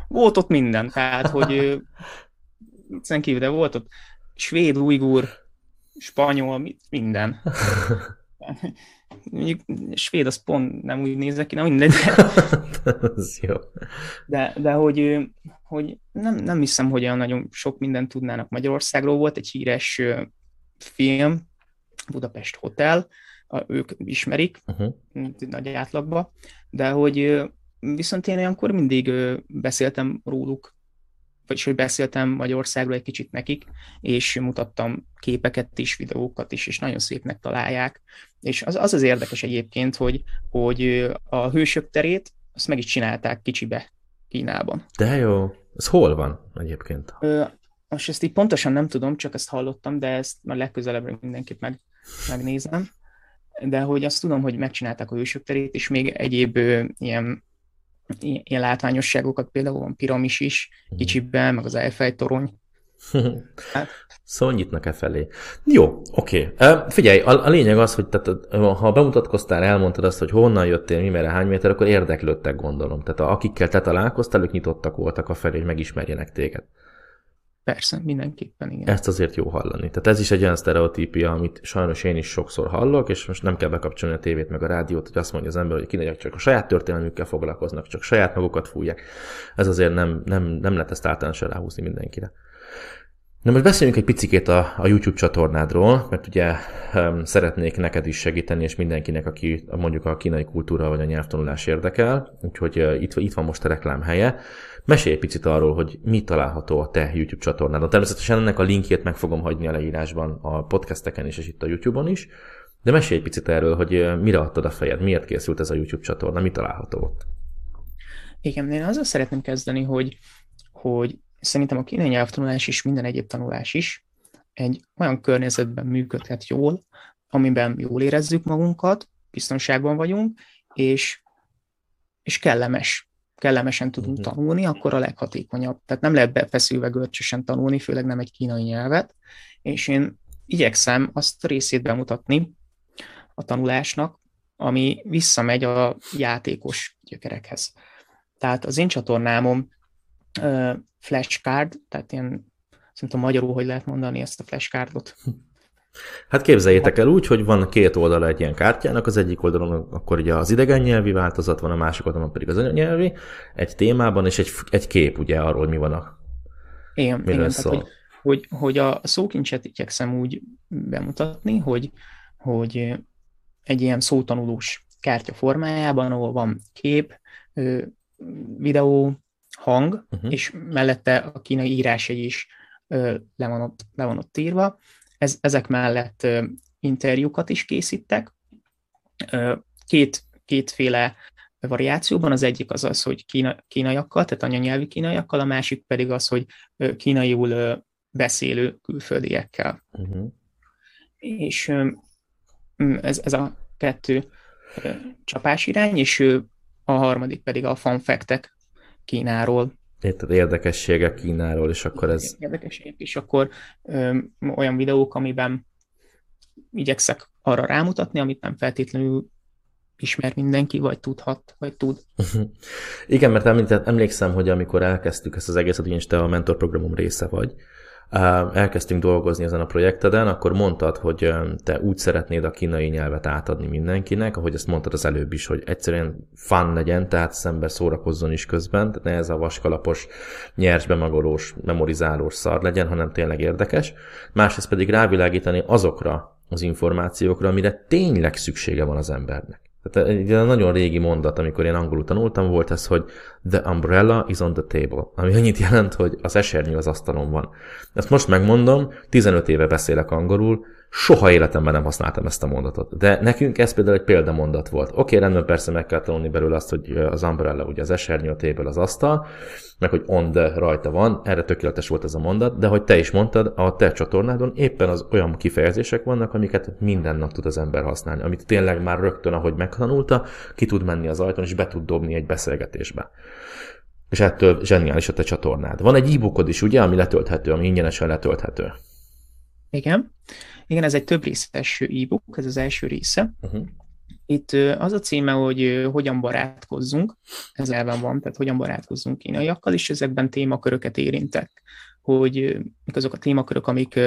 S2: volt ott minden, tehát, hogy viccen kívül, de volt ott svéd, ujgur, spanyol, minden. Mondjuk svéd az pont nem úgy nézek ki, nem mindegy.
S1: Ez jó.
S2: De, de hogy, hogy nem, nem hiszem, hogy olyan nagyon sok mindent tudnának Magyarországról. Volt egy híres film, Budapest Hotel, ők ismerik, uh-huh. nagy átlagban, de hogy viszont én olyankor mindig beszéltem róluk, vagyis hogy beszéltem Magyarországról egy kicsit nekik, és mutattam képeket is, videókat is, és nagyon szépnek találják. És az az, az érdekes egyébként, hogy, hogy a hősök terét azt meg is csinálták kicsibe Kínában.
S1: De jó. Ez hol van egyébként?
S2: Ö, most ezt így pontosan nem tudom, csak ezt hallottam, de ezt már legközelebb mindenképp meg, megnézem. De hogy azt tudom, hogy megcsinálták a hősök terét, és még egyéb ö, ilyen ilyen látványosságokat, például van piramis is, mhm. kicsiben, meg az Eiffel torony.
S1: Hát. Szóval nyitnak e felé. Jó, oké. Okay. Figyelj, a, a lényeg az, hogy tehát, ha bemutatkoztál, elmondtad azt, hogy honnan jöttél, mi merre, hány méter, akkor érdeklődtek, gondolom. Tehát akikkel te találkoztál, ők nyitottak voltak a felé, hogy megismerjenek téged.
S2: Persze, mindenképpen igen.
S1: Ezt azért jó hallani. Tehát ez is egy olyan sztereotípia, amit sajnos én is sokszor hallok, és most nem kell bekapcsolni a tévét meg a rádiót, hogy azt mondja az ember, hogy kínaiak csak a saját történelmükkel foglalkoznak, csak saját magukat fújják. Ez azért nem, nem, nem lehet ezt általánosan ráhúzni mindenkire. Na most beszéljünk egy picikét a, a YouTube csatornádról, mert ugye um, szeretnék neked is segíteni, és mindenkinek, aki mondjuk a kínai kultúra vagy a nyelvtanulás érdekel, úgyhogy uh, itt, itt van most a reklám helye. Mesélj egy picit arról, hogy mi található a te YouTube csatornádon. Természetesen ennek a linkjét meg fogom hagyni a leírásban a podcasteken is, és itt a YouTube-on is. De mesélj egy picit erről, hogy mire adtad a fejed, miért készült ez a YouTube csatorna, mi található ott?
S2: Igen, én azzal szeretném kezdeni, hogy, hogy szerintem a kínai nyelvtanulás is, minden egyéb tanulás is egy olyan környezetben működhet jól, amiben jól érezzük magunkat, biztonságban vagyunk, és, és kellemes kellemesen tudunk uh-huh. tanulni, akkor a leghatékonyabb. Tehát nem lehet befeszülve görcsösen tanulni, főleg nem egy kínai nyelvet, és én igyekszem azt részét bemutatni a tanulásnak, ami visszamegy a játékos gyökerekhez. Tehát az én csatornámom uh, flashcard, tehát ilyen, szerintem magyarul, hogy lehet mondani ezt a flashcardot.
S1: Hát képzeljétek el úgy, hogy van két oldala egy ilyen kártyának, az egyik oldalon akkor ugye az idegen nyelvi változat van, a másik oldalon pedig az anyanyelvi, egy témában, és egy, egy kép ugye arról, hogy mi van a...
S2: Igen, igen szól. tehát, hogy, hogy, hogy a szókincset igyekszem úgy bemutatni, hogy, hogy egy ilyen szótanulós kártya formájában, ahol van kép, videó, hang, uh-huh. és mellette a kínai írás is le van ott, le van ott írva, ez, ezek mellett interjúkat is készítek. Két, kétféle variációban, az egyik az az, hogy kína, kínaiakkal, tehát anyanyelvi kínaiakkal, a másik pedig az, hogy kínaiul beszélő külföldiekkel. Uh-huh. És ez, ez a kettő csapás irány, és a harmadik pedig a fanfektek Kínáról.
S1: Érted, érdekességek Kínáról, és akkor ez...
S2: Érdekességek, és akkor ö, olyan videók, amiben igyekszek arra rámutatni, amit nem feltétlenül ismer mindenki, vagy tudhat, vagy tud.
S1: Igen, mert emlékszem, hogy amikor elkezdtük ezt az egészet, és te a mentorprogramom része vagy, elkezdtünk dolgozni ezen a projekteden, akkor mondtad, hogy te úgy szeretnéd a kínai nyelvet átadni mindenkinek, ahogy ezt mondtad az előbb is, hogy egyszerűen fun legyen, tehát szembe szórakozzon is közben, tehát ne ez a vaskalapos, nyers, bemagolós, memorizálós szar legyen, hanem tényleg érdekes. Másrészt pedig rávilágítani azokra az információkra, amire tényleg szüksége van az embernek. Tehát egy nagyon régi mondat, amikor én angolul tanultam, volt ez, hogy the umbrella is on the table, ami annyit jelent, hogy az esernyő az asztalon van. Ezt most megmondom, 15 éve beszélek angolul, Soha életemben nem használtam ezt a mondatot. De nekünk ez például egy példamondat volt. Oké, okay, rendben persze meg kell tanulni belőle azt, hogy az umbrella ugye az esernyő, téből az asztal, meg hogy on the rajta van, erre tökéletes volt ez a mondat, de hogy te is mondtad, a te csatornádon éppen az olyan kifejezések vannak, amiket minden nap tud az ember használni, amit tényleg már rögtön, ahogy megtanulta, ki tud menni az ajtón, és be tud dobni egy beszélgetésbe. És ettől zseniális a te csatornád. Van egy e-bookod is, ugye, ami letölthető, ami ingyenesen letölthető.
S2: Igen. Igen, ez egy több részes e-book, ez az első része. Uh-huh. Itt az a címe, hogy hogyan barátkozzunk, ez elven van, tehát hogyan barátkozzunk kínaiakkal, és ezekben témaköröket érintek, hogy mik azok a témakörök, amik,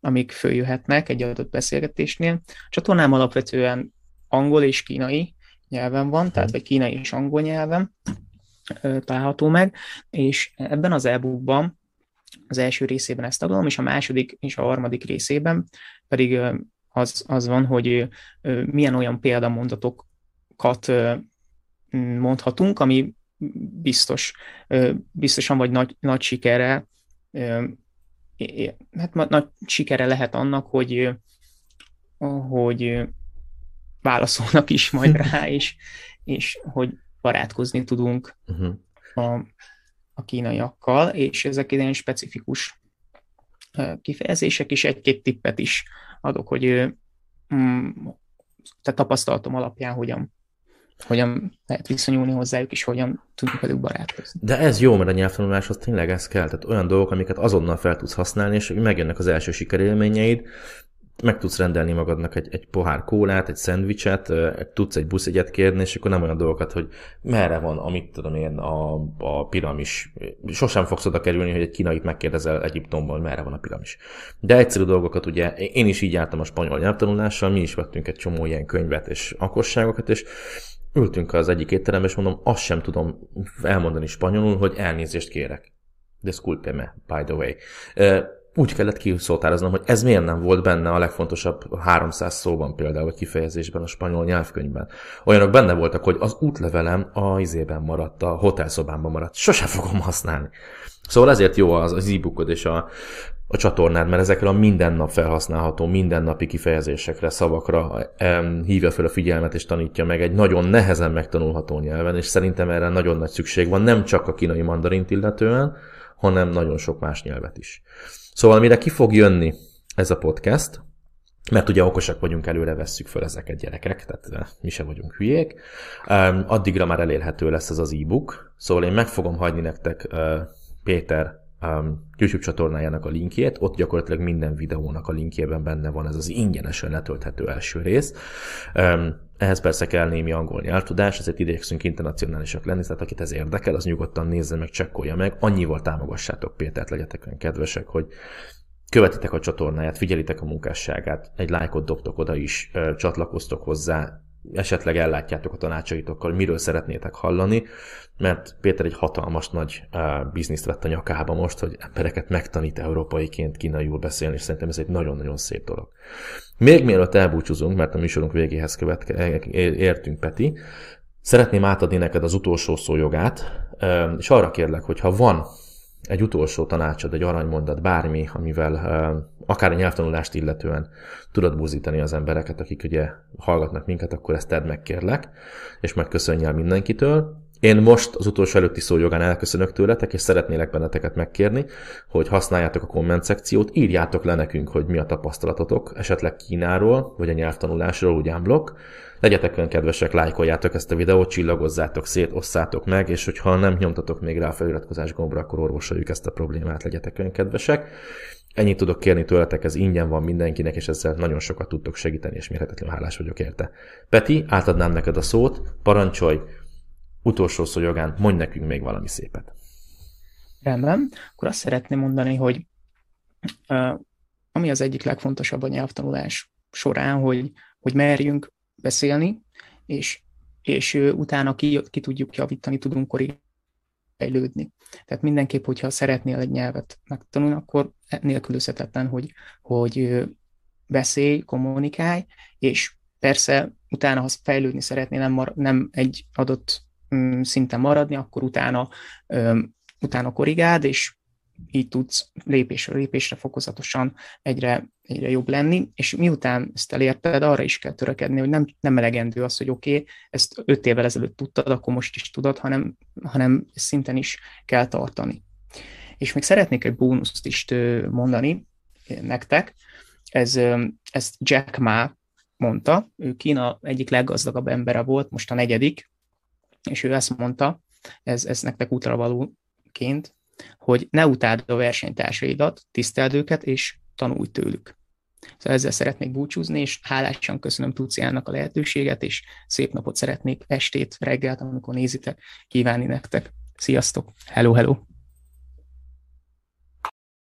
S2: amik följöhetnek egy adott beszélgetésnél. A csatornám alapvetően angol és kínai nyelven van, tehát vagy kínai és angol nyelven található meg, és ebben az e-bookban az első részében ezt tagolom, és a második és a harmadik részében pedig az, az van, hogy milyen olyan példamondatokat mondhatunk, ami biztos, biztosan vagy nagy, nagy sikere, hát nagy sikere lehet annak, hogy, hogy válaszolnak is majd rá, és, és hogy barátkozni tudunk uh-huh. a, a kínaiakkal, és ezek ilyen specifikus kifejezések, és egy-két tippet is adok, hogy mm, te tapasztalatom alapján hogyan, hogyan lehet viszonyulni hozzájuk, és hogyan tudunk velük barátkozni.
S1: De ez jó, mert a nyelvtanuláshoz tényleg ez kell. Tehát olyan dolgok, amiket azonnal fel tudsz használni, és megjönnek az első sikerélményeid, meg tudsz rendelni magadnak egy, egy pohár kólát, egy szendvicset, tudsz egy buszegyet kérni, és akkor nem olyan dolgokat, hogy merre van, amit tudom én, a, a piramis. Sosem fogsz oda kerülni, hogy egy kínait megkérdezel Egyiptomban, hogy merre van a piramis. De egyszerű dolgokat, ugye, én is így jártam a spanyol nyelvtanulással, mi is vettünk egy csomó ilyen könyvet és akosságokat, és ültünk az egyik étterembe, és mondom, azt sem tudom elmondani spanyolul, hogy elnézést kérek. Disculpe me, by the way úgy kellett kiszoltároznom, hogy ez miért nem volt benne a legfontosabb 300 szóban például, vagy kifejezésben a spanyol nyelvkönyvben. Olyanok benne voltak, hogy az útlevelem a izében maradt, a hotelszobámban maradt. Sose fogom használni. Szóval ezért jó az, az e-bookod és a, a csatornád, mert ezekre a mindennap felhasználható, mindennapi kifejezésekre, szavakra em, hívja fel a figyelmet és tanítja meg egy nagyon nehezen megtanulható nyelven, és szerintem erre nagyon nagy szükség van, nem csak a kínai mandarint illetően, hanem nagyon sok más nyelvet is. Szóval mire ki fog jönni ez a podcast, mert ugye okosak vagyunk, előre vesszük föl ezeket gyerekek, tehát eh, mi sem vagyunk hülyék. Addigra már elérhető lesz ez az e-book, szóval én meg fogom hagyni nektek eh, Péter YouTube csatornájának a linkjét, ott gyakorlatilag minden videónak a linkjében benne van ez az ingyenesen letölthető első rész. Ehhez persze kell némi angol nyelvtudás, ezért idékszünk internacionálisak lenni, tehát akit ez érdekel, az nyugodtan nézze meg, csekkolja meg, annyival támogassátok Pétert, legyetek olyan kedvesek, hogy követitek a csatornáját, figyelitek a munkásságát, egy lájkot dobtok oda is, csatlakoztok hozzá, esetleg ellátjátok a tanácsaitokkal, miről szeretnétek hallani, mert Péter egy hatalmas nagy uh, bizniszt vett a nyakába most, hogy embereket megtanít európaiként kínaiul beszélni, és szerintem ez egy nagyon-nagyon szép dolog. Még mielőtt elbúcsúzunk, mert a műsorunk végéhez követke, értünk, Peti, szeretném átadni neked az utolsó szó jogát, és arra kérlek, hogy ha van egy utolsó tanácsod, egy aranymondat, bármi, amivel akár a nyelvtanulást illetően tudod búzítani az embereket, akik ugye hallgatnak minket, akkor ezt tedd meg kérlek, és megköszönj el mindenkitől. Én most az utolsó előtti szó jogán elköszönök tőletek, és szeretnélek benneteket megkérni, hogy használjátok a komment szekciót, írjátok le nekünk, hogy mi a tapasztalatotok, esetleg Kínáról, vagy a nyelvtanulásról, úgy blog. Legyetek olyan kedvesek, lájkoljátok ezt a videót, csillagozzátok szét, osszátok meg, és hogyha nem nyomtatok még rá a feliratkozás gombra, akkor orvosoljuk ezt a problémát, legyetek olyan kedvesek. Ennyit tudok kérni tőletek, ez ingyen van mindenkinek, és ezzel nagyon sokat tudtok segíteni, és mérhetetlenül hálás vagyok érte. Peti, átadnám neked a szót, parancsolj, utolsó szó jogán, mondj nekünk még valami szépet.
S2: Rendben, akkor azt szeretném mondani, hogy ami az egyik legfontosabb a nyelvtanulás során, hogy, hogy merjünk beszélni, és, és utána ki, ki tudjuk javítani, tudunk korrigálni. Tehát mindenképp, hogyha szeretnél egy nyelvet megtanulni, akkor nélkülözhetetlen, hogy, hogy beszélj, kommunikálj, és persze utána, ha fejlődni szeretnél, nem, mar- nem egy adott szinten maradni, akkor utána, utána korrigáld, és így tudsz lépésről lépésre fokozatosan egyre, egyre jobb lenni, és miután ezt elérted, arra is kell törekedni, hogy nem, nem elegendő az, hogy oké, okay, ezt öt évvel ezelőtt tudtad, akkor most is tudod, hanem, hanem szinten is kell tartani. És még szeretnék egy bónuszt is mondani nektek, ez, ezt Jack Ma mondta, ő Kína egyik leggazdagabb embere volt, most a negyedik, és ő ezt mondta, ez, ez nektek útravalóként, hogy ne utáld a versenytársaidat, tiszteld őket, és tanulj tőlük. Szóval ezzel szeretnék búcsúzni, és hálásan köszönöm Tuciának a lehetőséget, és szép napot szeretnék estét, reggelt, amikor nézitek, kívánni nektek. Sziasztok! Hello, hello!